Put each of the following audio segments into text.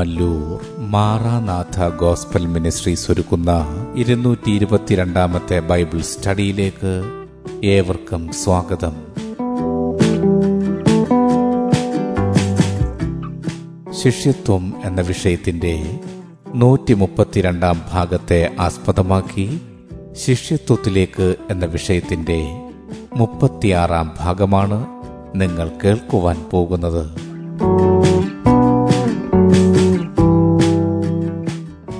Mallur Maranatha gospel ministries ഒരുക്കുന്ന ഇരുന്നൂറ്റി ഇരുപത്തിരണ്ടാമത്തെ ബൈബിൾ സ്റ്റഡിയിലേക്ക് ഏവർക്കും സ്വാഗതം. ശിഷ്യത്വം എന്ന വിഷയത്തിന്റെ നൂറ്റി മുപ്പത്തിരണ്ടാം ഭാഗത്തെ ആസ്പദമാക്കി ശിഷ്യത്വത്തിലേക്ക് എന്ന വിഷയത്തിന്റെ മുപ്പത്തിയാറാം ഭാഗമാണ് നിങ്ങൾ കേൾക്കുവാൻ പോകുന്നത്.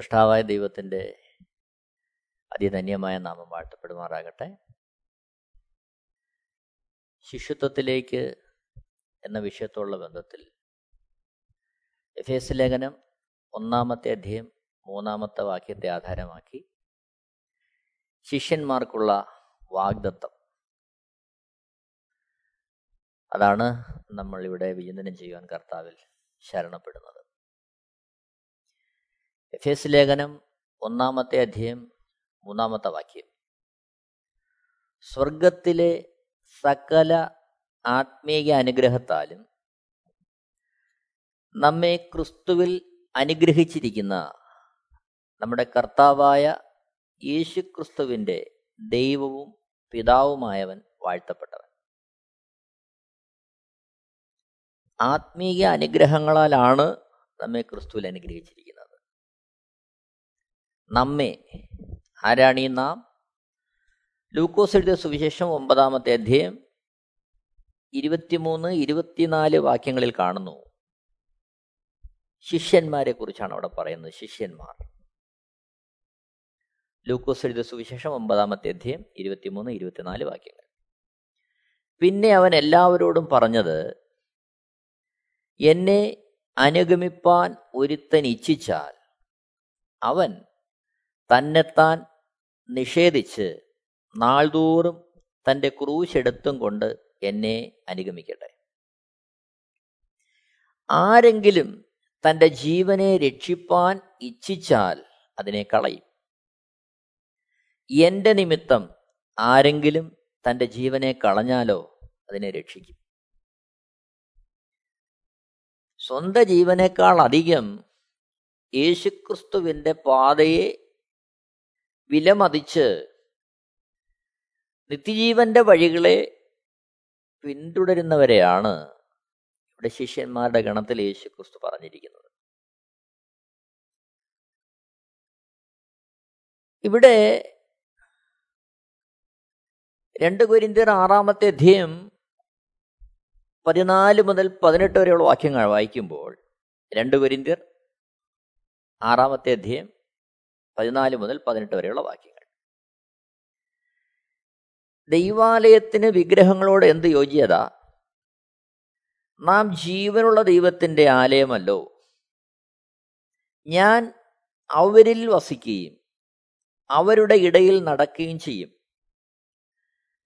സൃഷ്ടാവായ ദൈവത്തിന്റെ അതിധന്യമായ നാമം വാഴ്ത്തപ്പെടുമാറാകട്ടെ. ശിശുത്വത്തിലേക്ക് എന്ന വിഷയത്തോടുള്ള ബന്ധത്തിൽ എഫ് എസ് ലേഖനം ഒന്നാമത്തെ അധ്യയം മൂന്നാമത്തെ വാക്യത്തെ ആധാരമാക്കി ശിഷ്യന്മാർക്കുള്ള വാഗ്ദത്തം. അതാണ് നമ്മളിവിടെ വിചിന്തനം ചെയ്യുവാൻ കർത്താവിൽ ശരണപ്പെടുന്നത്. എഫ് എസ് ലേഖനം ഒന്നാമത്തെ അധ്യയം മൂന്നാമത്തെ വാക്യം. സ്വർഗത്തിലെ സകല ആത്മീയ അനുഗ്രഹത്താലും നമ്മെ ക്രിസ്തുവിൽ അനുഗ്രഹിച്ചിരിക്കുന്ന നമ്മുടെ കർത്താവായ യേശു ക്രിസ്തുവിന്റെ ദൈവവും പിതാവുമായവൻ വാഴ്ത്തപ്പെട്ടവൻ. ആത്മീയ അനുഗ്രഹങ്ങളാലാണ് നമ്മെ ക്രിസ്തുവിൽ അനുഗ്രഹിച്ചിരിക്കുന്നത്. നമ്മെ ആരാണ് നാം? ലൂക്കോസ് എഴുതിയ സുവിശേഷം ഒമ്പതാമത്തെ അധ്യയം ഇരുപത്തിമൂന്ന് ഇരുപത്തിനാല് വാക്യങ്ങളിൽ കാണുന്നു. ശിഷ്യന്മാരെ കുറിച്ചാണ് അവിടെ പറയുന്നത്. ശിഷ്യന്മാർ. ലൂക്കോസ് എഴുതിയ സുവിശേഷം ഒമ്പതാമത്തെ അധ്യയം ഇരുപത്തിമൂന്ന് ഇരുപത്തിനാല് വാക്യങ്ങൾ. പിന്നെ അവൻ എല്ലാവരോടും പറഞ്ഞത് എന്നെ അനുഗമിപ്പാൻ ഒരുത്തൻ ഇച്ഛിച്ചാൽ അവൻ തന്നെത്താൻ നിഷേധിച്ച് നാൾതോറും തന്റെ ക്രൂശെടുത്തും കൊണ്ട് എന്നെ അനുഗമിക്കട്ടെ. ആരെങ്കിലും തന്റെ ജീവനെ രക്ഷിപ്പാൻ ഇച്ഛിച്ചാൽ അതിനെ കളയും. എന്റെ നിമിത്തം ആരെങ്കിലും തന്റെ ജീവനെ കളഞ്ഞാലോ അതിനെ രക്ഷിക്കും. സ്വന്തം ജീവനേക്കാൾ അധികം യേശുക്രിസ്തുവിന്റെ പാതയെ വിലമതിച്ച് നിത്യജീവന്റെ വഴികളെ പിന്തുടരുന്നവരെയാണ് ഇവിടെ ശിഷ്യന്മാരുടെ ഗണത്തിൽ യേശു ക്രിസ്തു പറഞ്ഞിരിക്കുന്നത്. ഇവിടെ രണ്ട് കുരിന്തിയർ ആറാമത്തെ അധ്യയം പതിനാല് മുതൽ പതിനെട്ട് വരെയുള്ള വാക്യങ്ങൾ വായിക്കുമ്പോൾ രണ്ട് കുരിന്തിയർ ആറാമത്തെ അധ്യയം പതിനാല് മുതൽ പതിനെട്ട് വരെയുള്ള വാക്യങ്ങൾ. ദൈവാലയത്തിന് വിഗ്രഹങ്ങളോട് എന്ത് യോജ്യത? നാം ജീവനുള്ള ദൈവത്തിന്റെ ആലയമല്ലോ. ഞാൻ അവരിൽ വസിക്കുകയും അവരുടെ ഇടയിൽ നടക്കുകയും ചെയ്യും.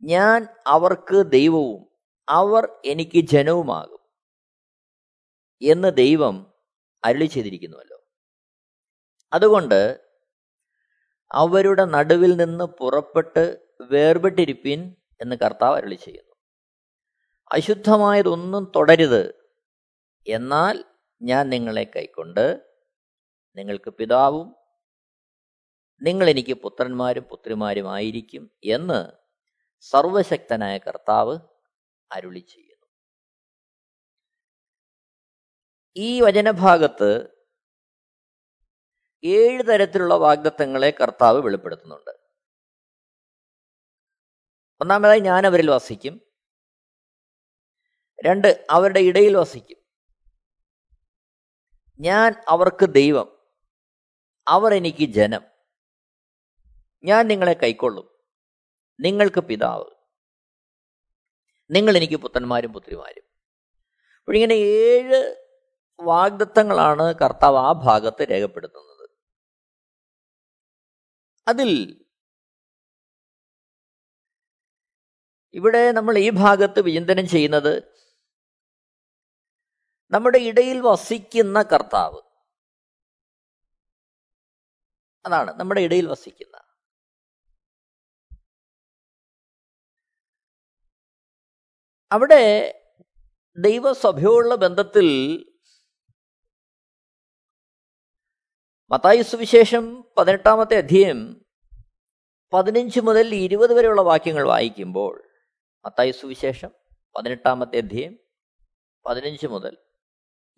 ഞാൻ അവർക്ക് ദൈവവും അവർ എനിക്ക് ജനവുമാകും എന്ന് ദൈവം അരുളി ചെയ്തിരിക്കുന്നുവല്ലോ. അതുകൊണ്ട് അവരുടെ നടുവിൽ നിന്ന് പുറപ്പെട്ട് വേർപെട്ടിരിപ്പിൻ എന്ന് കർത്താവ് അരളി ചെയ്യുന്നു. അശുദ്ധമായതൊന്നും തുടരുത്. എന്നാൽ ഞാൻ നിങ്ങളെ കൈക്കൊണ്ട് നിങ്ങൾക്ക് പിതാവും നിങ്ങൾ എനിക്ക് പുത്രന്മാരും പുത്രിമാരുമായിരിക്കും എന്ന് സർവശക്തനായ കർത്താവ് അരുളി ചെയ്യുന്നു. ഈ വചനഭാഗത്ത് ഏഴ് തരത്തിലുള്ള വാഗ്ദത്തങ്ങളെ കർത്താവ് വെളിപ്പെടുത്തുന്നുണ്ട്. ഒന്നാമതായി ഞാൻ അവരിൽ വസിക്കും. രണ്ട് അവരുടെ ഇടയിൽ വസിക്കും. ഞാൻ അവർക്ക് ദൈവം. അവർ എനിക്ക് ജനം. ഞാൻ നിങ്ങളെ കൈക്കൊള്ളും. നിങ്ങൾക്ക് പിതാവ്. നിങ്ങൾ എനിക്ക് പുത്രന്മാരും പുത്രിമാരും. ഇങ്ങനെ ഏഴ് വാഗ്ദത്തങ്ങളാണ് കർത്താവ് ആ ഭാഗത്ത് രേഖപ്പെടുത്തുന്നത്. അതിൽ ഇവിടെ നമ്മൾ ഈ ഭാഗത്ത് വിചിന്തനം ചെയ്യുന്നത് നമ്മുടെ ഇടയിൽ വസിക്കുന്ന കർത്താവ്. അതാണ് നമ്മുടെ ഇടയിൽ വസിക്കുന്ന. അവിടെ ദൈവസഭയോടുള്ള ബന്ധത്തിൽ മത്തായി സുവിശേഷം പതിനെട്ടാമത്തെ അധ്യയം പതിനഞ്ച് മുതൽ ഇരുപത് വരെയുള്ള വാക്യങ്ങൾ വായിക്കുമ്പോൾ മത്തായി സുവിശേഷം പതിനെട്ടാമത്തെ അധ്യയം പതിനഞ്ച് മുതൽ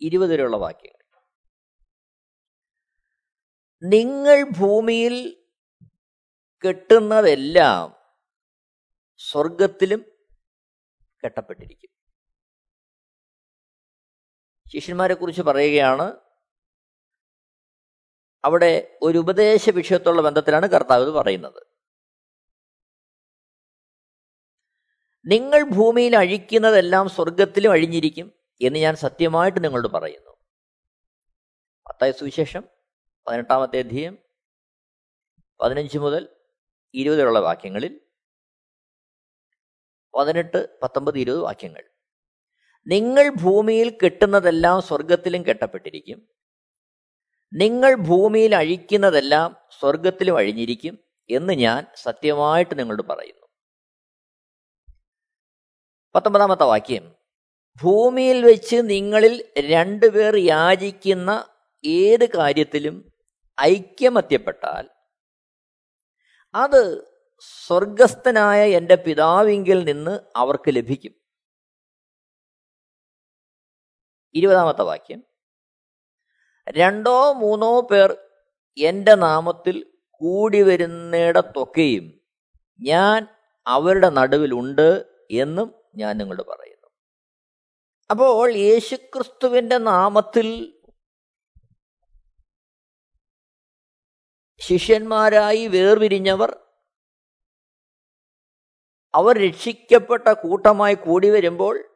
ഇരുപത് വരെയുള്ള വാക്യങ്ങൾ. നിങ്ങൾ ഭൂമിയിൽ കെട്ടുന്നതെല്ലാം സ്വർഗത്തിലും കെട്ടപ്പെട്ടിരിക്കും. ശിഷ്യന്മാരെ കുറിച്ച് പറയുകയാണ് അവിടെ ഒരു ഉപദേശ വിഷയത്തുള്ള ബന്ധത്തിലാണ് കർത്താവ് പറയുന്നത്. നിങ്ങൾ ഭൂമിയിൽ അഴിക്കുന്നതെല്ലാം സ്വർഗത്തിലും അഴിഞ്ഞിരിക്കും എന്ന് ഞാൻ സത്യമായിട്ട് നിങ്ങളോട് പറയുന്നു. പത്തായ സുവിശേഷം പതിനെട്ടാമത്തെ അധ്യയം പതിനഞ്ച് മുതൽ ഇരുപതിലുള്ള വാക്യങ്ങളിൽ പതിനെട്ട് പത്തൊമ്പത് ഇരുപത് വാക്യങ്ങൾ. നിങ്ങൾ ഭൂമിയിൽ കെട്ടുന്നതെല്ലാം സ്വർഗത്തിലും കെട്ടപ്പെട്ടിരിക്കും. നിങ്ങൾ ഭൂമിയിൽ അഴിക്കുന്നതെല്ലാം സ്വർഗത്തിലും അഴിഞ്ഞിരിക്കും എന്ന് ഞാൻ സത്യമായിട്ട് നിങ്ങളോട് പറയുന്നു. പത്തൊമ്പതാമത്തെ വാക്യം. ഭൂമിയിൽ വെച്ച് നിങ്ങളിൽ രണ്ടുപേർ യാചിക്കുന്ന ഏത് കാര്യത്തിലും ഐക്യമത്യപ്പെട്ടാൽ അത് സ്വർഗസ്ഥനായ എന്റെ പിതാവിങ്കിൽ നിന്ന് അവർക്ക് ലഭിക്കും. ഇരുപതാമത്തെ വാക്യം. രണ്ടോ മൂന്നോ പേർ എന്റെ നാമത്തിൽ കൂടി വരുന്നിടത്തൊക്കെയും ഞാൻ അവരുടെ നടുവിലുണ്ട് എന്നും ഞാൻ നിങ്ങളോട് പറയുന്നു. അപ്പോൾ യേശുക്രിസ്തുവിന്റെ നാമത്തിൽ ശിഷ്യന്മാരായി വേർപിരിഞ്ഞവർ അവർ രക്ഷിക്കപ്പെട്ട കൂട്ടമായി കൂടി വരുമ്പോൾ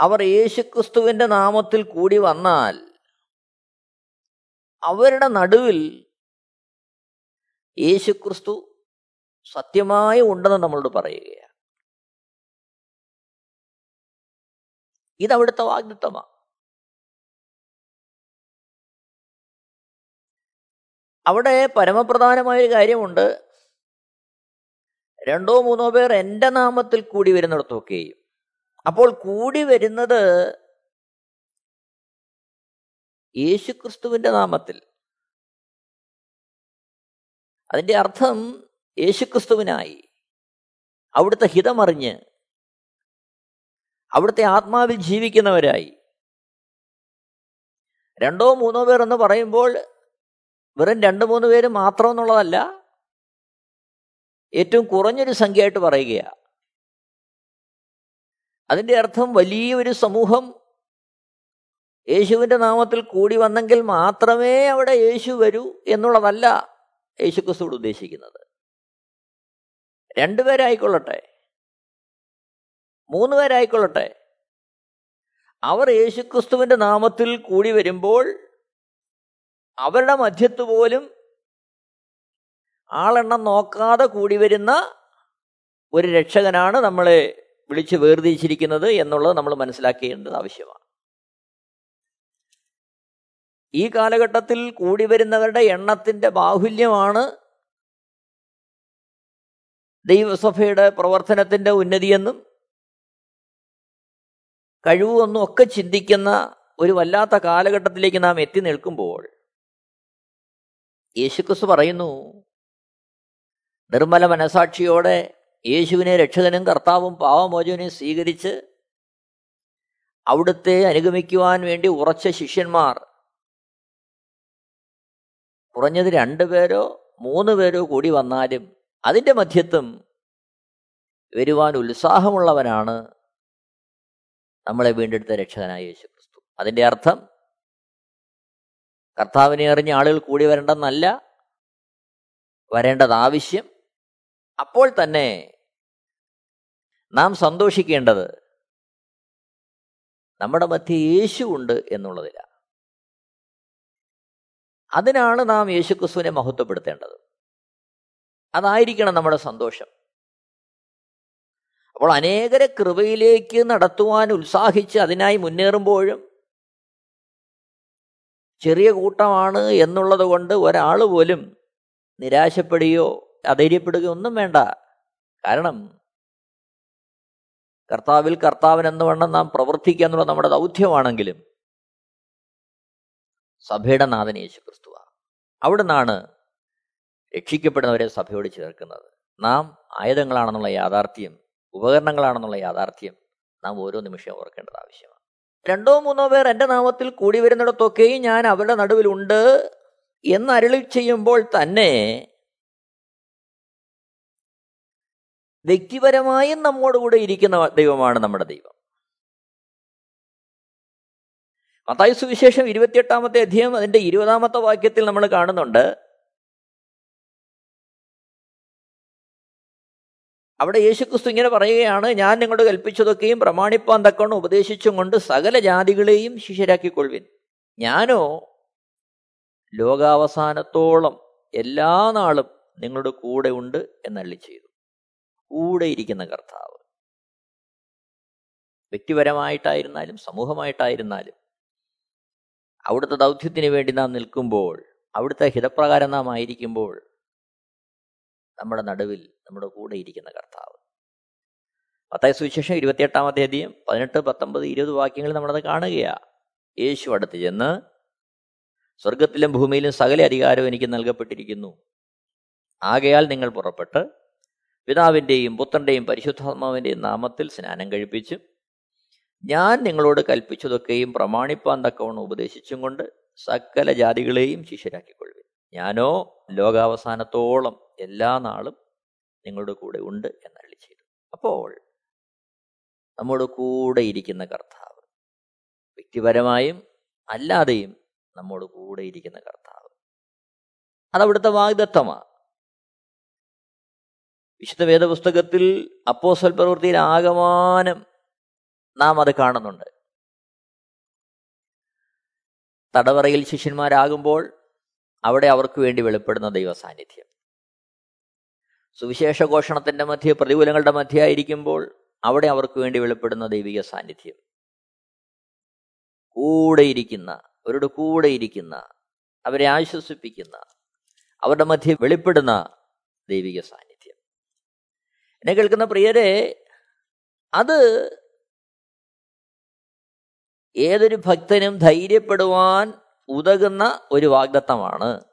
അവർ യേശുക്രിസ്തുവിന്റെ നാമത്തിൽ കൂടി വന്നാൽ അവരുടെ നടുവിൽ യേശുക്രിസ്തു സത്യമായി ഉണ്ടെന്ന് നമ്മളോട് പറയുകയാണ്. ഇതവിടുത്തെ വാഗ്ദത്വമാണ് അവിടെ പരമപ്രധാനമായൊരു കാര്യമുണ്ട്. രണ്ടോ മൂന്നോ പേർ എന്റെ നാമത്തിൽ കൂടി വരുന്നിടത്തൊക്കെയും അപ്പോൾ കൂടി വരുന്നത് യേശുക്രിസ്തുവിന്റെ നാമത്തിൽ. അതിന്റെ അർത്ഥം യേശുക്രിസ്തുവിനായി. അവിടുത്തെ ഹിതമറിഞ്ഞ് അവിടുത്തെ ആത്മാവിൽ ജീവിക്കുന്നവരായി. രണ്ടോ മൂന്നോ പേർ എന്ന് പറയുമ്പോൾ വെറും രണ്ട് മൂന്ന് പേര് മാത്രം എന്നുള്ളതല്ല ഏറ്റവും കുറഞ്ഞൊരു സംഖ്യയായിട്ട് പറയുകയാണ് അതിന്റെ അർത്ഥം വലിയൊരു സമൂഹം യേശുവിന്റെ നാമത്തിൽ കൂടി വന്നെങ്കിൽ മാത്രമേ അവിടെ യേശു വരൂ എന്നുള്ളതല്ല യേശുക്രിസ്തുവോട് ഉദ്ദേശിക്കുന്നത്. രണ്ടുപേരായിക്കൊള്ളട്ടെ. മൂന്ന് പേരായിക്കൊള്ളട്ടെ അവർ യേശുക്രിസ്തുവിന്റെ നാമത്തിൽ കൂടി വരുമ്പോൾ അവരുടെ മധ്യത്ത് പോലും ആളെണ്ണം നോക്കാതെ കൂടി വരുന്ന ഒരു രക്ഷകനാണ് നമ്മളെ വിളിച്ച് വേർതിരിച്ചിരിക്കുന്നത് എന്നുള്ളത് നമ്മൾ മനസ്സിലാക്കേണ്ടത് ആവശ്യമാണ്. ഈ കാലഘട്ടത്തിൽ കൂടി വരുന്നവരുടെ എണ്ണത്തിന്റെ ബാഹുല്യമാണ് ദൈവസഭയുടെ പ്രവർത്തനത്തിന്റെ ഉന്നതിയെന്നും കഴിവൊന്നും ഒക്കെ ചിന്തിക്കുന്ന ഒരു വല്ലാത്ത കാലഘട്ടത്തിലേക്ക് നാം എത്തി നിൽക്കുമ്പോൾ യേശുക്രിസ്തു പറയുന്നു നിർമ്മല മനസാക്ഷിയോടെ യേശുവിനെ രക്ഷകനും കർത്താവും പാവമോചനയും സ്വീകരിച്ച് അവിടുത്തെ അനുഗമിക്കുവാൻ വേണ്ടി ഉറച്ച ശിഷ്യന്മാർ. കുറഞ്ഞത് രണ്ടു പേരോ മൂന്ന് പേരോ കൂടി വന്നാലും അതിന്റെ മധ്യത്തും വരുവാൻ ഉത്സാഹമുള്ളവനാണ് നമ്മളെ വീണ്ടെടുത്ത രക്ഷകനായ യേശു ക്രിസ്തു അതിന്റെ അർത്ഥം കർത്താവിനെ അറിഞ്ഞ ആളുകൾ കൂടി വരേണ്ടെന്നല്ല വരേണ്ടത് ആവശ്യം അപ്പോൾ തന്നെ നാം സന്തോഷിക്കേണ്ടത് നമ്മുടെ മധ്യ യേശു ഉണ്ട് എന്നുള്ളതിലാണ് അതിനാണ് നാം യേശുക്രിസ്തുവിനെ മഹത്വപ്പെടുത്തേണ്ടത്. അതായിരിക്കണം നമ്മുടെ സന്തോഷം. അപ്പോൾ അനേകരെ കൃപയിലേക്ക് നടത്തുവാൻ ഉത്സാഹിച്ച് അതിനായി മുന്നേറുമ്പോഴും ചെറിയ കൂട്ടമാണ് എന്നുള്ളത് കൊണ്ട് ഒരാൾ പോലും നിരാശപ്പെടുകയോ അധൈര്യപ്പെടുകയോ ഒന്നും വേണ്ട. കാരണം കർത്താവിൽ കർത്താവൻ എന്ന് വേണം നാം പ്രവർത്തിക്കുക എന്നുള്ള നമ്മുടെ ദൗത്യമാണെങ്കിലും സഭയുടെ നാഥൻ യേശു ക്രിസ്തുവാണ് അവിടെ നിന്നാണ് രക്ഷിക്കപ്പെടുന്നവരെ സഭയോട് ചേർക്കുന്നത്. നാം ആയുധങ്ങളാണെന്നുള്ള യാഥാർത്ഥ്യം ഉപകരണങ്ങളാണെന്നുള്ള യാഥാർത്ഥ്യം നാം ഓരോ നിമിഷവും ഓർക്കേണ്ടത് ആവശ്യമാണ്. രണ്ടോ മൂന്നോ പേർ എന്റെ നാമത്തിൽ കൂടി വരുന്നിടത്തൊക്കെയും ഞാൻ അവരുടെ നടുവിലുണ്ട് എന്ന് അരുളി ചെയ്യുമ്പോൾ തന്നെ വ്യക്തിപരമായും നമ്മോടുകൂടെ ഇരിക്കുന്ന ദൈവമാണ് നമ്മുടെ ദൈവം. മത്തായ സുവിശേഷം ഇരുപത്തിയെട്ടാമത്തെ അധ്യയം അതിന്റെ ഇരുപതാമത്തെ വാക്യത്തിൽ നമ്മൾ കാണുന്നുണ്ട്. അവിടെ യേശുക്രിസ്തു ഇങ്ങനെ പറയുകയാണ് ഞാൻ നിങ്ങളോട് കൽപ്പിച്ചതൊക്കെയും പ്രമാണിപ്പാൻ തക്കവണ്ണം ഉപദേശിച്ചും കൊണ്ട് സകല ജാതികളെയും ശിഷ്യരാക്കിക്കൊള്ളുവിൻ. ഞാനോ ലോകാവസാനത്തോളം എല്ലാ നാളും നിങ്ങളുടെ കൂടെ ഉണ്ട് എന്നള്ളി ചെയ്തു. കൂടെ ഇരിക്കുന്ന കർത്താവ്. വ്യക്തിപരമായിട്ടായിരുന്നാലും സമൂഹമായിട്ടായിരുന്നാലും അവിടുത്തെ ദൗത്യത്തിന് വേണ്ടി നാം നിൽക്കുമ്പോൾ അവിടുത്തെ ഹിതപ്രകാരം നാം ആയിരിക്കുമ്പോൾ നമ്മുടെ നടുവിൽ നമ്മുടെ കൂടെ ഇരിക്കുന്ന കർത്താവ്. പത്തായ സുവിശേഷം ഇരുപത്തിയെട്ടാമത്തെ അധികം പതിനെട്ട് പത്തൊമ്പത് ഇരുപത് വാക്യങ്ങൾ നമ്മളത് കാണുകയാ. യേശു അടുത്ത് ചെന്ന് സ്വർഗത്തിലും ഭൂമിയിലും സകല അധികാരവും എനിക്ക് നൽകപ്പെട്ടിരിക്കുന്നു. ആകയാൽ നിങ്ങൾ പുറപ്പെട്ട് പിതാവിന്റെയും പുത്രന്റെയും പരിശുദ്ധാത്മാവിന്റെയും നാമത്തിൽ സ്നാനം കഴിപ്പിച്ച് ഞാൻ നിങ്ങളോട് കൽപ്പിച്ചതൊക്കെയും പ്രമാണിപ്പാൻ തക്കവണ്ണം ഉപദേശിച്ചും കൊണ്ട് സകല ജാതികളെയും ശിഷ്യരാക്കിക്കൊള്ളുവിൻ. ഞാനോ ലോകാവസാനത്തോളം എല്ലാ നാളും നിങ്ങളുടെ കൂടെ ഉണ്ട് എന്നള്ളി ചെയ്തു. അപ്പോൾ നമ്മുടെ കൂടെ ഇരിക്കുന്ന കർത്താവ് വ്യക്തിപരമായും അല്ലാതെയും നമ്മോട് കൂടെ ഇരിക്കുന്ന കർത്താവ്. അതവിടുത്തെ വാഗ്ദത്തമാണ് വിശുദ്ധ വേദപുസ്തകത്തിൽ അപ്പോസൽ പ്രവൃത്തിയിൽ ആകമാനം നാം അത് കാണുന്നുണ്ട്. തടവറയിൽ ശിഷ്യന്മാരാകുമ്പോൾ അവിടെ അവർക്ക് വേണ്ടി വെളിപ്പെടുന്ന ദൈവ സാന്നിധ്യം സുവിശേഷ ഘോഷണത്തിന്റെ മധ്യ പ്രതികൂലങ്ങളുടെ മധ്യയായിരിക്കുമ്പോൾ അവിടെ അവർക്ക് വേണ്ടി വെളിപ്പെടുന്ന ദൈവിക സാന്നിധ്യം. കൂടെയിരിക്കുന്ന അവരുടെ കൂടെയിരിക്കുന്ന അവരെ ആശ്വസിപ്പിക്കുന്ന അവരുടെ മധ്യ വെളിപ്പെടുന്ന ദൈവിക സാന്നിധ്യം. എന്നെ കേൾക്കുന്ന പ്രിയരെ അത് ഏതൊരു ഭക്തനും ധൈര്യപ്പെടുവാൻ ഉതകുന്ന ഒരു വാഗ്ദത്തമാണ്.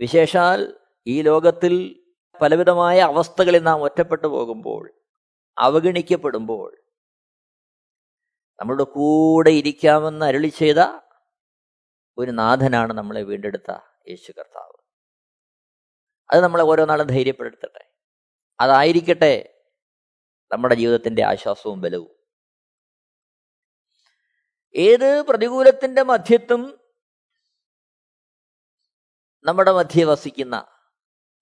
വിശേഷാൽ ഈ ലോകത്തിൽ പലവിധമായ അവസ്ഥകളിൽ നാം ഒറ്റപ്പെട്ടു പോകുമ്പോൾ അവഗണിക്കപ്പെടുമ്പോൾ നമ്മളുടെ കൂടെ ഇരിക്കാമെന്ന് അരുളി ചെയ്ത ഒരു നാഥനാണ് നമ്മളെ വീണ്ടെടുത്ത യേശു കർത്താവ്. അത് നമ്മളെ ഓരോ നാളും ധൈര്യപ്പെടുത്തട്ടെ. അതായിരിക്കട്ടെ നമ്മുടെ ജീവിതത്തിന്റെ ആശ്വാസവും ബലവും. ഏത് പ്രതികൂലത്തിന്റെ മധ്യത്തും നമ്മുടെ മധ്യ വസിക്കുന്ന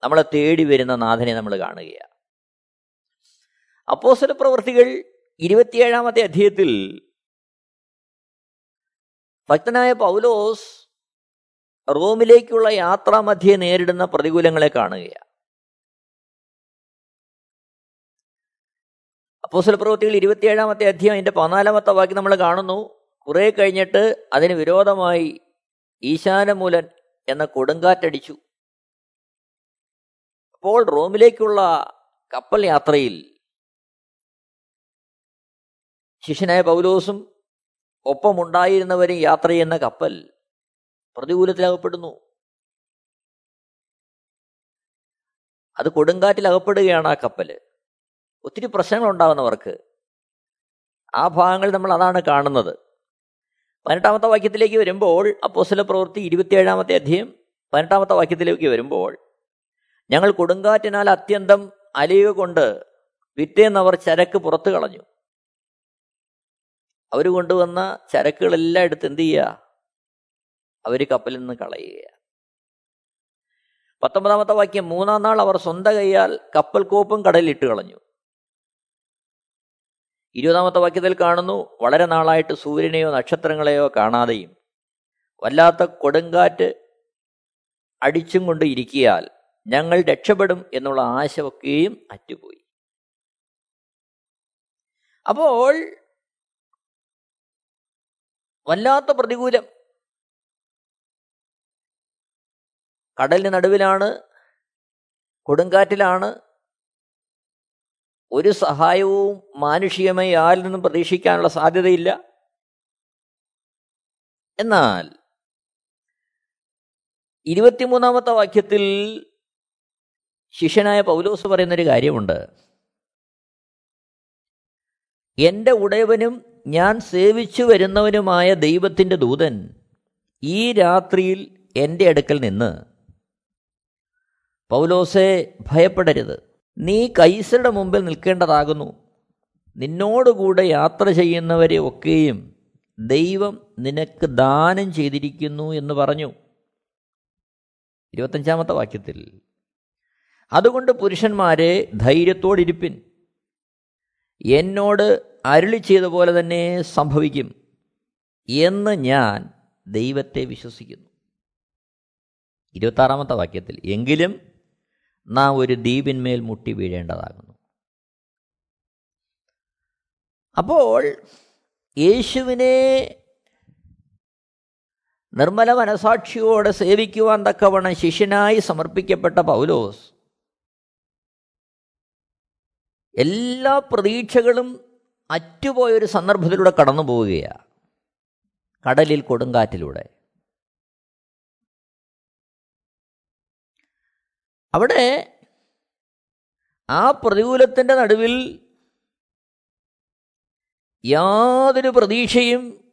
നമ്മളെ തേടി വരുന്ന നാഥനെ നമ്മൾ കാണുകയാണ്. അപ്പോസല പ്രവൃത്തികൾ ഇരുപത്തിയേഴാമത്തെ അധ്യയത്തിൽ ഭക്തനായ പൗലോസ് റോമിലേക്കുള്ള യാത്രാമധ്യേ നേരിടുന്ന പ്രതികൂലങ്ങളെ കാണുകയാണ്. അപ്പോസല പ്രവൃത്തികൾ ഇരുപത്തിയേഴാമത്തെ അധ്യായം അതിന്റെ പതിനാലാമത്തെ വാക്യം നമ്മൾ കാണുന്നു. കുറെ കഴിഞ്ഞിട്ട് അതിന് വിരോധമായി ഈശാനമൂലൻ എന്ന കൊടുങ്കാറ്റടിച്ചു. അപ്പോൾ റോമിലേക്കുള്ള കപ്പൽ യാത്രയിൽ ശിഷ്യനായ പൗലോസും ഒപ്പമുണ്ടായിരുന്നവരും യാത്ര ചെയ്യുന്ന കപ്പൽ പ്രതികൂലത്തിലകപ്പെടുന്നു. അത് കൊടുങ്കാറ്റിൽ അകപ്പെടുകയാണ് ആ കപ്പൽ ഒത്തിരി പ്രശ്നങ്ങൾ ഉണ്ടാകുന്നവർക്ക് ആ ഭാഗങ്ങൾ നമ്മൾ അതാണ് കാണുന്നത്. പതിനെട്ടാമത്തെ വാക്യത്തിലേക്ക് വരുമ്പോൾ അപ്പോസ്തല പ്രവൃത്തി ഇരുപത്തിയേഴാമത്തെ അധ്യയം പതിനെട്ടാമത്തെ വാക്യത്തിലേക്ക് വരുമ്പോൾ ഞങ്ങൾ കൊടുങ്കാറ്റിനാൽ അത്യന്തം അലയുക കൊണ്ട് പിറ്റേന്നവർ ചരക്ക് പുറത്തു കളഞ്ഞു. അവർ കൊണ്ടുവന്ന ചരക്കുകളെല്ലാം എടുത്ത് എന്ത് ചെയ്യുക? അവർ കപ്പലിൽ നിന്ന് കളയുക. പത്തൊമ്പതാമത്തെ വാക്യം മൂന്നാം നാൾ അവർ സ്വന്തം കൈയാൽ കപ്പൽ കോപ്പും കടലിൽ ഇട്ട് കളഞ്ഞു ഇരുപതാമത്തെ വാക്യത്തിൽ കാണുന്നു വളരെ നാളായിട്ട് സൂര്യനെയോ നക്ഷത്രങ്ങളെയോ കാണാതെയും വല്ലാത്ത കൊടുങ്കാറ്റ് അടിച്ചും കൊണ്ട് ഇരിക്കിയാൽ ഞങ്ങൾ രക്ഷപ്പെടും എന്നുള്ള ആശ ഒക്കെയും അറ്റുപോയി. അപ്പോൾ വല്ലാത്ത പ്രതികൂലം. കടലിന് നടുവിലാണ് കൊടുങ്കാറ്റിലാണ് ഒരു സഹായവും മാനുഷികമായി ആരിൽ നിന്നും പ്രതീക്ഷിക്കാനുള്ള സാധ്യതയില്ല. എന്നാൽ ഇരുപത്തിമൂന്നാമത്തെ വാക്യത്തിൽ ശിഷ്യനായ പൗലോസ് പറയുന്നൊരു കാര്യമുണ്ട്. എന്റെ ഉടയവനും ഞാൻ സേവിച്ചു വരുന്നവനുമായ ദൈവത്തിന്റെ ദൂതൻ ഈ രാത്രിയിൽ എന്റെ അടുക്കൽ നിന്ന്. പൗലോസെ ഭയപ്പെടരുത്. നീ കൈസരുടെ മുമ്പിൽ നിൽക്കേണ്ടതാകുന്നു. നിന്നോടുകൂടെ യാത്ര ചെയ്യുന്നവരെ ഒക്കെയും ദൈവം നിനക്ക് ദാനം ചെയ്തിരിക്കുന്നു എന്ന് പറഞ്ഞു. ഇരുപത്തഞ്ചാമത്തെ വാക്യത്തിൽ അതുകൊണ്ട് പുരുഷന്മാരെ ധൈര്യത്തോടിരിപ്പിൻ. എന്നോട് അരുളി ചെയ്ത പോലെ തന്നെ സംഭവിക്കും എന്ന് ഞാൻ ദൈവത്തെ വിശ്വസിക്കുന്നു. ഇരുപത്താറാമത്തെ വാക്യത്തിൽ എങ്കിലും നാം ഒരു ദ്വീപിന്മേൽ മുട്ടി വീഴേണ്ടതാകുന്നു. അപ്പോൾ യേശുവിനെ നിർമ്മല മനസാക്ഷിയോടെ സേവിക്കുവാൻ തക്കവണ്ണം ശിഷ്യനായി സമർപ്പിക്കപ്പെട്ട പൗലോസ് എല്ലാ പ്രതീക്ഷകളും അറ്റുപോയൊരു സന്ദർഭത്തിലൂടെ കടന്നു പോവുകയാണ് കടലിൽ കൊടുങ്കാറ്റിലൂടെ. അവിടെ ആ പ്രതികൂലത്തിന്റെ നടുവിൽ യാതൊരു പ്രതീക്ഷയും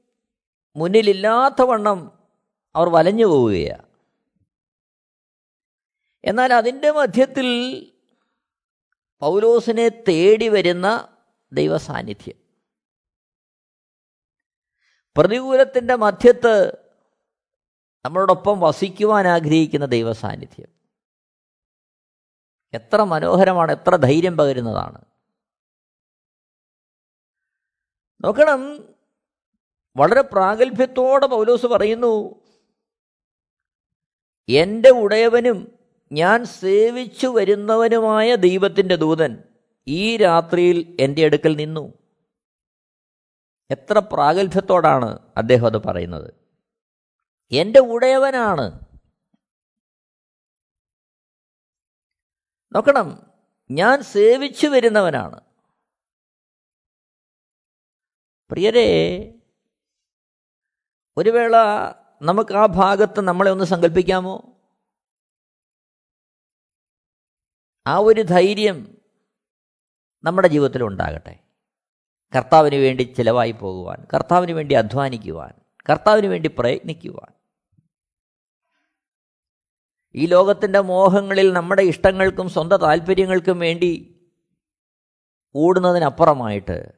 മുന്നിലില്ലാത്ത വണ്ണം അവർ വലഞ്ഞു പോവുകയാണ് എന്നാൽ അതിന്റെ മധ്യത്തിൽ പൗലോസിനെ തേടി വരുന്ന ദൈവസാന്നിധ്യം. പ്രതികൂലത്തിന്റെ മധ്യത്ത് നമ്മളോടൊപ്പം വസിക്കുവാൻ ആഗ്രഹിക്കുന്ന ദൈവസാന്നിധ്യം. എത്ര മനോഹരമാണ് എത്ര ധൈര്യം പകരുന്നതാണ്. നോക്കണം വളരെ പ്രാഗൽഭ്യത്തോടെ പൗലോസ് പറയുന്നു എന്റെ ഉടയവനും ഞാൻ സേവിച്ചു വരുന്നവനുമായ ദൈവത്തിന്റെ ദൂതൻ ഈ രാത്രിയിൽ എന്റെ അടുക്കൽ നിന്നു. എത്ര പ്രാഗൽഭ്യത്തോടാണ് അദ്ദേഹം അത് പറയുന്നത്. എന്റെ ഉടയവനാണ് നോക്കണം. ഞാൻ സേവിച്ചു വരുന്നവനാണ്. പ്രിയരെ ഒരു വേള നമുക്ക് ആ ഭാഗത്ത് നമ്മളെ ഒന്ന് സങ്കല്പിക്കാമോ? ആ ഒരു ധൈര്യം നമ്മുടെ ജീവിതത്തിൽ ഉണ്ടാകട്ടെ കർത്താവിന് വേണ്ടി ചിലവായി പോകുവാൻ കർത്താവിന് വേണ്ടി അധ്വാനിക്കുവാൻ കർത്താവിന് വേണ്ടി പ്രയത്നിക്കുവാൻ. ഈ ലോകത്തിന്റെ മോഹങ്ങളിൽ നമ്മുടെ ഇഷ്ടങ്ങൾക്കും സ്വന്തം താല്പര്യങ്ങൾക്കും വേണ്ടി ഓടുന്നതിനപ്പുറമായിട്ട്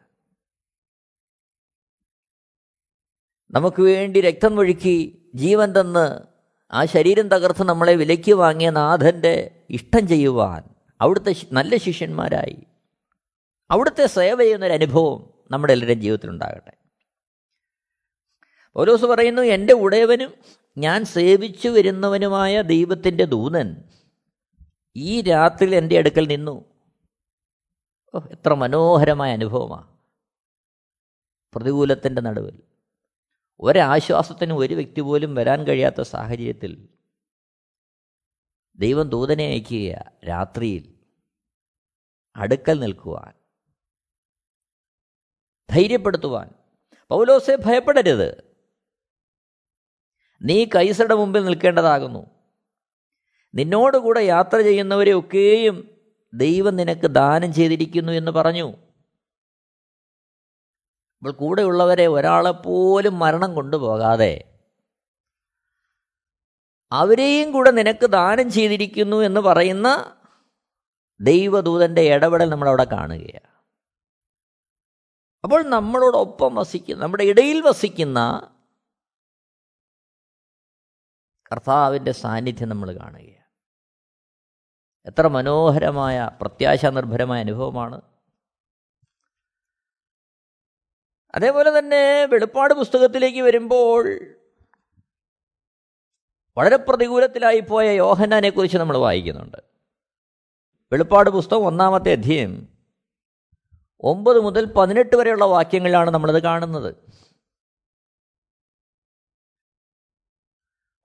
നമുക്ക് വേണ്ടി രക്തം ഒഴുക്കി ജീവൻ തന്ന് ആ ശരീരം തകർത്ത് നമ്മളെ വിലയ്ക്ക് വാങ്ങിയ നാഥന്റെ ഇഷ്ടം ചെയ്യുവാൻ അവിടുത്തെ നല്ല ശിഷ്യന്മാരായി. അവിടുത്തെ സേവ ചെയ്യുന്നൊരു അനുഭവം നമ്മുടെ എല്ലാവരുടെയും ജീവിതത്തിലുണ്ടാകട്ടെ. ഓരോസ് പറയുന്നു എന്റെ ഉടയവനും ഞാൻ സേവിച്ചു വരുന്നവനുമായ ദൈവത്തിന്റെ ദൂതൻ ഈ രാത്രിയിൽ എന്റെ അടുക്കൽ നിന്നു. ഓ എത്ര മനോഹരമായ അനുഭവമാണ് പ്രതികൂലത്തിന്റെ നടുവിൽ ഒരാശ്വാസത്തിന് ഒരു വ്യക്തി പോലും വരാൻ കഴിയാത്ത സാഹചര്യത്തിൽ ദൈവം ദൂതനെ അയക്കുക രാത്രിയിൽ. അടുക്കൽ നിൽക്കുവാൻ. ധൈര്യപ്പെടുത്തുവാൻ. പൗലോസെ ഭയപ്പെടരുത്. നീ കൈസയുടെ മുമ്പിൽ നിൽക്കേണ്ടതാകുന്നു. നിന്നോടുകൂടെ യാത്ര ചെയ്യുന്നവരെ ഒക്കെയും ദൈവം നിനക്ക് ദാനം ചെയ്തിരിക്കുന്നു എന്ന് പറഞ്ഞു. അപ്പോൾ കൂടെയുള്ളവരെ ഒരാളെപ്പോലും മരണം കൊണ്ടുപോകാതെ അവരെയും കൂടെ നിനക്ക് ദാനം ചെയ്തിരിക്കുന്നു എന്ന് പറയുന്ന ദൈവദൂതന്റെ ഇടപെടൽ നമ്മളവിടെ കാണുകയാണ്. അപ്പോൾ നമ്മളോടൊപ്പം വസിക്കുന്ന നമ്മുടെ ഇടയിൽ വസിക്കുന്ന കർത്താവിന്റെ സാന്നിധ്യം നമ്മൾ കാണുകയാണ്. എത്ര മനോഹരമായ പ്രത്യാശ പ്രത്യാശാനിർഭരമായ അനുഭവമാണ്. അതേപോലെ തന്നെ വെളിപ്പാട് പുസ്തകത്തിലേക്ക് വരുമ്പോൾ വളരെ പ്രതികൂലത്തിലായി പോയ യോഹന്നാനെ കുറിച്ച് നമ്മൾ വായിക്കുന്നുണ്ട്. വെളിപ്പാട് പുസ്തകം ഒന്നാമത്തെ അധ്യയം ഒമ്പത് മുതൽ പതിനെട്ട് വരെയുള്ള വാക്യങ്ങളിലാണ് നമ്മളത് കാണുന്നത്.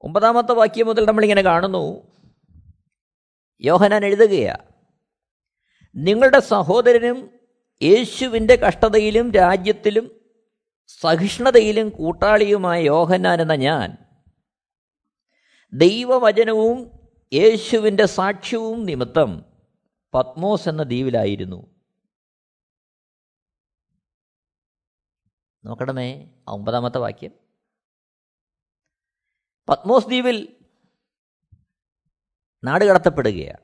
ഒമ്പതാമത്തെ വാക്യം മുതൽ നമ്മളിങ്ങനെ കാണുന്നു. യോഹനാൻ എഴുതുകയാണ് നിങ്ങളുടെ സഹോദരനും യേശുവിന്റെ കഷ്ടതയിലും രാജ്യത്തിലും സഹിഷ്ണുതയിലും കൂട്ടാളിയുമായ യോഹന്നാൻ എന്ന ഞാൻ ദൈവവചനവും യേശുവിന്റെ സാക്ഷ്യവും നിമിത്തം പത്മോസ് എന്ന ദ്വീപിലായിരുന്നു. നോക്കണമേ ഒമ്പതാമത്തെ വാക്യം. പത്മോസ് ദ്വീപിൽ നാട് കടത്തപ്പെടുകയാണ്.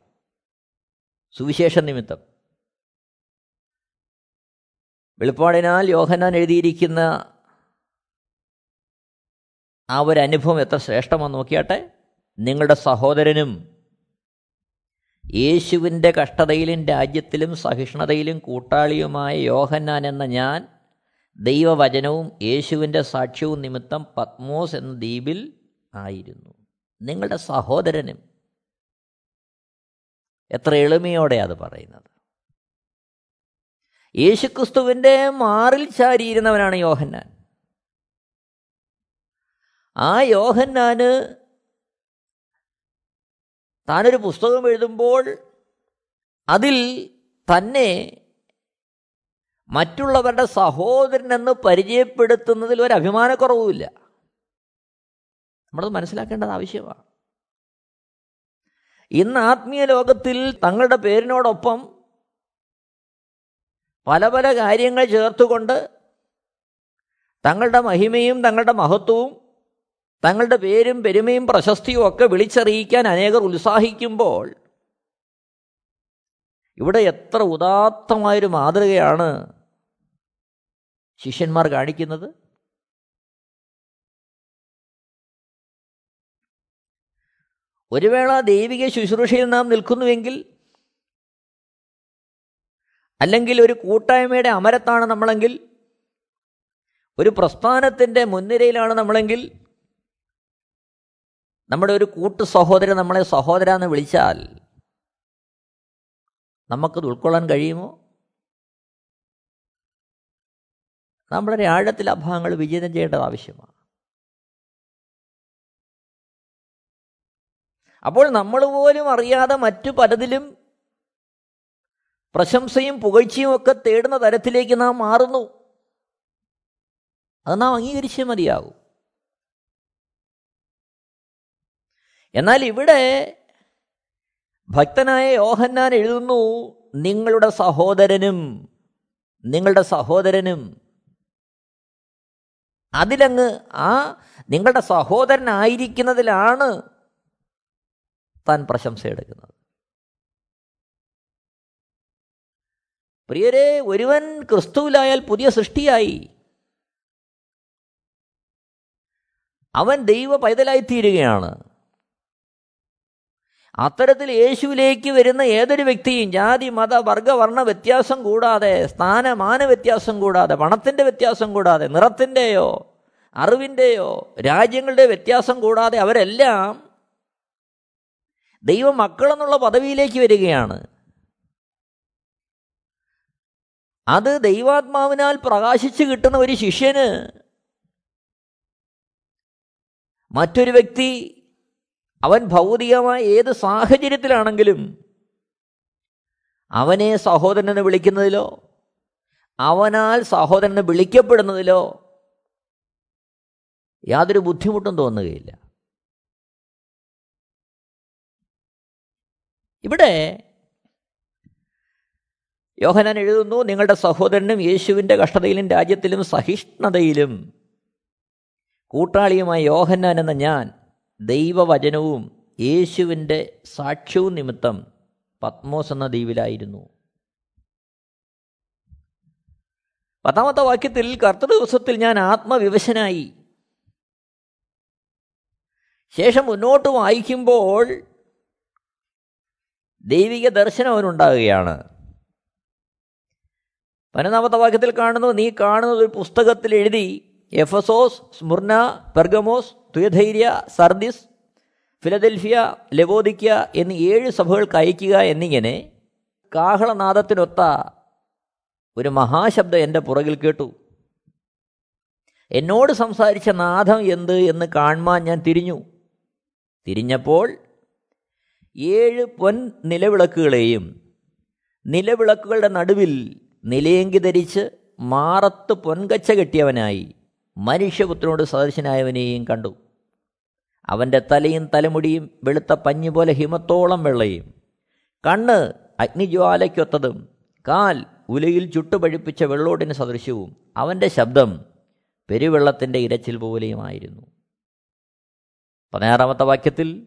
സുവിശേഷ നിമിത്തം. വെളിപ്പാടിനാൽ യോഹനാൻ എഴുതിയിരിക്കുന്ന ആ ഒരു അനുഭവം എത്ര ശ്രേഷ്ഠമാണെന്ന് നോക്കിയാട്ടെ? നിങ്ങളുടെ സഹോദരനും യേശുവിന്റെ കഷ്ടതയിലും രാജ്യത്തിലും സഹിഷ്ണുതയിലും കൂട്ടാളിയുമായ യോഹന്നാൻ എന്ന ഞാൻ ദൈവവചനവും യേശുവിന്റെ സാക്ഷ്യവും നിമിത്തം പത്മോസ് എന്ന ദ്വീപിൽ ആയിരുന്നു. നിങ്ങളുടെ സഹോദരനും എത്ര എളിമയോടെ അത് പറയുന്നത്. യേശുക്രിസ്തുവിന്റെ മാറിൽ ചാരിയിരുന്നവനാണ് യോഹന്നാൻ. ആ യോഹന്നാന് താനൊരു പുസ്തകം എഴുതുമ്പോൾ അതിൽ തന്നെ മറ്റുള്ളവരുടെ സഹോദരനെന്ന് പരിചയപ്പെടുത്തുന്നതിൽ ഒരു അഭിമാനക്കുറവുമില്ല. നമ്മളത് മനസ്സിലാക്കേണ്ടത് ആവശ്യമാണ്. ഇന്ന് ആത്മീയ ലോകത്തിൽ തങ്ങളുടെ പേരിനോടൊപ്പം പല പല കാര്യങ്ങൾ ചേർത്തുകൊണ്ട് തങ്ങളുടെ മഹിമയും തങ്ങളുടെ മഹത്വവും തങ്ങളുടെ പേരും പെരുമയും പ്രശസ്തിയും ഒക്കെ വിളിച്ചറിയിക്കാൻ അനേകർ ഉത്സാഹിക്കുമ്പോൾ ഇവിടെ എത്ര ഉദാത്തമായൊരു മാതൃകയാണ് ശിഷ്യന്മാർ കാണിക്കുന്നത്. ഒരു വേള ദൈവിക ശുശ്രൂഷയിൽ നാം നിൽക്കുന്നുവെങ്കിൽ അല്ലെങ്കിൽ ഒരു കൂട്ടായ്മയുടെ അമരത്താണ് നമ്മളെങ്കിൽ ഒരു പ്രസ്ഥാനത്തിന്റെ മുൻനിരയിലാണ് നമ്മളെങ്കിൽ നമ്മുടെ ഒരു കൂട്ടു സഹോദരൻ നമ്മളെ സഹോദര എന്ന് വിളിച്ചാൽ നമുക്കത് ഉൾക്കൊള്ളാൻ കഴിയുമോ? നമ്മുടെ ആഴത്തിൽ അഭാവങ്ങൾ വിജയം ചെയ്യേണ്ടത് ആവശ്യമാണ്. അപ്പോൾ നമ്മൾ പോലും അറിയാതെ മറ്റു പലതിലും പ്രശംസയും പുകഴ്ചയും ഒക്കെ തേടുന്ന തരത്തിലേക്ക് നാം മാറുന്നു. അത് നാം അംഗീകരിച്ചേ മതിയാകും. എന്നാൽ ഇവിടെ ഭക്തനായ യോഹന്നാൻ എഴുതുന്നു നിങ്ങളുടെ സഹോദരനും നിങ്ങളുടെ സഹോദരനും. അതിലങ്ങ് ആ നിങ്ങളുടെ സഹോദരനായിരിക്കുന്നതിലാണ് താൻ പ്രശംസ എടുക്കുന്നത് പ്രിയരെ ഒരുവൻ ക്രിസ്തുവിലായാൽ പുതിയ സൃഷ്ടിയായി. അവൻ ദൈവ പൈതലായിത്തീരുകയാണ്. അത്തരത്തിൽ യേശുവിലേക്ക് വരുന്ന ഏതൊരു വ്യക്തിയും ജാതി മത വർഗ വർണ വ്യത്യാസം കൂടാതെ സ്ഥാനമാന വ്യത്യാസം കൂടാതെ പണത്തിന്റെ വ്യത്യാസം കൂടാതെ നിറത്തിന്റെയോ അറിവിന്റെയോ രാജ്യങ്ങളുടെ വ്യത്യാസം കൂടാതെ അവരെല്ലാം ദൈവ മക്കളെന്നുള്ള പദവിയിലേക്ക് വരികയാണ്. അത് ദൈവാത്മാവിനാൽ പ്രകാശിച്ച് കിട്ടുന്ന ഒരു ശിഷ്യന് മറ്റൊരു വ്യക്തി അവൻ ഭൗതികമായ ഏത് സാഹചര്യത്തിലാണെങ്കിലും അവനെ സഹോദരനെ വിളിക്കുന്നതിലോ അവനാൽ സഹോദരനെ വിളിക്കപ്പെടുന്നതിലോ യാതൊരു ബുദ്ധിമുട്ടും തോന്നുകയില്ല. ഇവിടെ യോഹനാൻ എഴുതുന്നു നിങ്ങളുടെ സഹോദരനും യേശുവിന്റെ കഷ്ടതയിലും രാജ്യത്തിലും സഹിഷ്ണുതയിലും കൂട്ടാളിയുമായ യോഹന്നാൻ എന്ന ഞാൻ ദൈവവചനവും യേശുവിന്റെ സാക്ഷ്യവും നിമിത്തം പത്മോസ് എന്ന ദ്വീപിലായിരുന്നു. പത്താമത്തെ വാക്യത്തിൽ കർത്തൃ ദിവസത്തിൽ ഞാൻ ആത്മവിവശനായി. ശേഷം മുന്നോട്ട് വായിക്കുമ്പോൾ ദൈവിക ദർശനം അവനുണ്ടാകുകയാണ്. പതിനൊന്നാമത്തെ വാക്യത്തിൽ കാണുന്നു നീ കാണുന്നത് ഒരു പുസ്തകത്തിൽ എഴുതി Ephesus Smyrna Pergamos Thyatira Sardis Philadelphia Laodicea എന്നീ ഏഴ് സഭകൾക്ക് അയക്കുക എന്നിങ്ങനെ കാഹളനാദത്തിനൊത്ത ഒരു മഹാശബ്ദം എന്റെ പുറകിൽ കേട്ടു. എന്നോട് സംസാരിച്ച നാഥം എന്ത് എന്ന് കാണുവാൻ ഞാൻ തിരിഞ്ഞു. തിരിഞ്ഞപ്പോൾ ഏഴ് പൊൻ നിലവിളക്കുകളെയും നിലവിളക്കുകളുടെ നടുവിൽ നിലയെങ്കി ധരിച്ച് മാറത്ത് പൊൻകച്ച കെട്ടിയവനായി മനുഷ്യപുത്രനോട് സദൃശനായവനെയും കണ്ടു. അവന്റെ തലയും തലമുടിയും വെളുത്ത പഞ്ഞു പോലെ ഹിമത്തോളം വെള്ളയും. കണ്ണ് അഗ്നിജ്വാലയ്ക്കൊത്തതും കാൽ ഉലയിൽ ചുട്ടുപഴിപ്പിച്ച വെള്ളോടിന് സദൃശ്യവും അവന്റെ ശബ്ദം പെരുവെള്ളത്തിന്റെ ഇരച്ചിൽ പോലെയുമായിരുന്നു പതിനാറാമത്തെ വാക്യത്തിൽ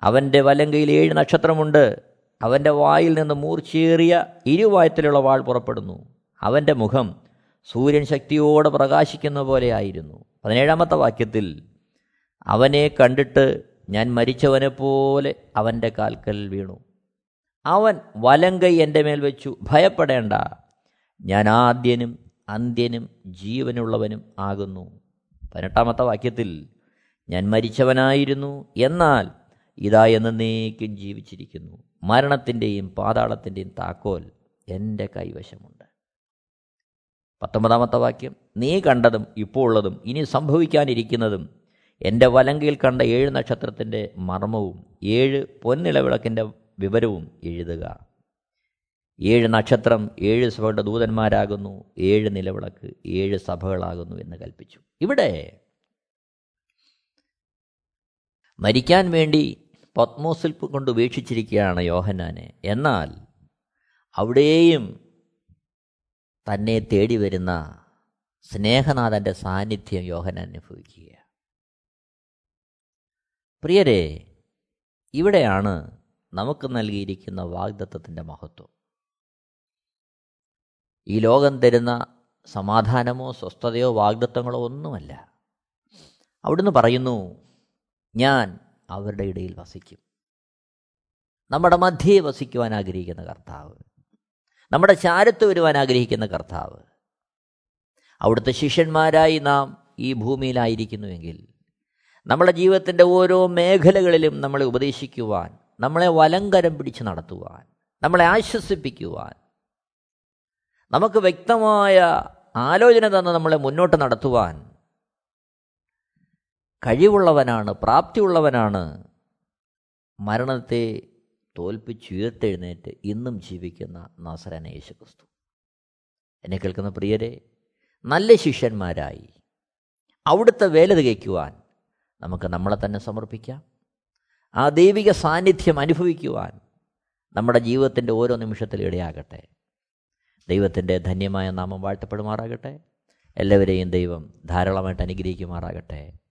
അവന്റെ വലങ്കയിൽ ഏഴ് നക്ഷത്രമുണ്ട്. അവന്റെ വായിൽ നിന്ന് മൂർച്ചേറിയ ഇരുവായത്തിലുള്ള വാൾ പുറപ്പെടുന്നു. അവന്റെ മുഖം സൂര്യൻ ശക്തിയോടെ പ്രകാശിക്കുന്ന പോലെയായിരുന്നു പതിനേഴാമത്തെ വാക്യത്തിൽ അവനെ കണ്ടിട്ട് ഞാൻ മരിച്ചവനെ പോലെ അവന്റെ കാൽക്കൽ വീണു. അവൻ വലങ്കൈ എന്റെ മേൽ വെച്ചു. ഭയപ്പെടേണ്ട. ഞാൻ ആദ്യനും അന്ത്യനും ജീവനുള്ളവനും ആകുന്നു. പതിനെട്ടാമത്തെ വാക്യത്തിൽ ഞാൻ മരിച്ചവനായിരുന്നു. എന്നാൽ ഇതാ എന്നേക്കും ജീവിച്ചിരിക്കുന്നു. മരണത്തിന്റെയും പാതാളത്തിന്റെയും താക്കോൽ എന്റെ കൈവശമുണ്ട്. പത്തൊമ്പതാമത്തെ വാക്യം നീ കണ്ടതും ഇപ്പോൾ ഉള്ളതും ഇനി സംഭവിക്കാനിരിക്കുന്നതും എന്റെ വലങ്കയിൽ കണ്ട ഏഴ് നക്ഷത്രത്തിന്റെ മർമ്മവും ഏഴ് പൊന്നിലവിളക്കിന്റെ വിവരവും എഴുതുക. ഏഴ് നക്ഷത്രം ഏഴ് സഭകളുടെ ദൂതന്മാരാകുന്നു ഏഴ് നിലവിളക്ക് ഏഴ് സഭകളാകുന്നു എന്ന് കൽപ്പിച്ചു. ഇവിടെ മരിക്കാൻ വേണ്ടി പത്മോസിൽ കൊണ്ട് ഉപേക്ഷിച്ചിരിക്കുകയാണ് യോഹന്നാനെ. എന്നാൽ അവിടെയും തന്നെ തേടി വരുന്ന സ്നേഹനാഥന്റെ സാന്നിധ്യം യോഹനാൻ അനുഭവിക്കുക പ്രിയരെ ഇവിടെയാണ് നമുക്ക് നൽകിയിരിക്കുന്ന വാഗ്ദത്വത്തിന്റെ മഹത്വം. ഈ ലോകം തരുന്ന സമാധാനമോ സ്വസ്ഥതയോ വാഗ്ദത്വങ്ങളോ ഒന്നുമല്ല. അവിടുന്ന് പറയുന്നു ഞാൻ അവരുടെ ഇടയിൽ വസിക്കും. നമ്മുടെ മധ്യേ വസിക്കുവാൻ ആഗ്രഹിക്കുന്ന കർത്താവ്. നമ്മുടെ ചാരത്ത് വരുവാൻ ആഗ്രഹിക്കുന്ന കർത്താവ്. അവിടുത്തെ ശിഷ്യന്മാരായി നാം ഈ ഭൂമിയിലായിരിക്കുന്നുവെങ്കിൽ നമ്മുടെ ജീവിതത്തിന്റെ ഓരോ മേഖലകളിലും നമ്മളെ ഉപദേശിക്കുവാൻ നമ്മളെ വലങ്കരം പിടിച്ച് നടത്തുവാൻ നമ്മളെ ആശ്വസിപ്പിക്കുവാൻ നമുക്ക് വ്യക്തമായ ആലോചന തന്ന് നമ്മളെ മുന്നോട്ട് നടത്തുവാൻ കഴിവുള്ളവനാണ് പ്രാപ്തിയുള്ളവനാണ് മരണത്തെ തോൽപ്പിച്ചുയർത്തെഴുന്നേറ്റ് ഇന്നും ജീവിക്കുന്ന നാസരന യേശുക്രിസ്തു. എന്നെ കേൾക്കുന്ന പ്രിയരെ നല്ല ശിഷ്യന്മാരായി. അവിടുത്തെ വേല തികയ്ക്കുവാൻ നമുക്ക് നമ്മളെ തന്നെ സമർപ്പിക്കാം. ആ ദൈവിക സാന്നിധ്യം അനുഭവിക്കുവാൻ നമ്മുടെ ജീവിതത്തിന്റെ ഓരോ നിമിഷത്തിലും ഇടയാകട്ടെ. ദൈവത്തിന്റെ ധന്യമായ നാമം വാഴ്ത്തപ്പെടുമാറാകട്ടെ. എല്ലാവരെയും ദൈവം ധാരാളമായിട്ട് അനുഗ്രഹിക്കുമാറാകട്ടെ.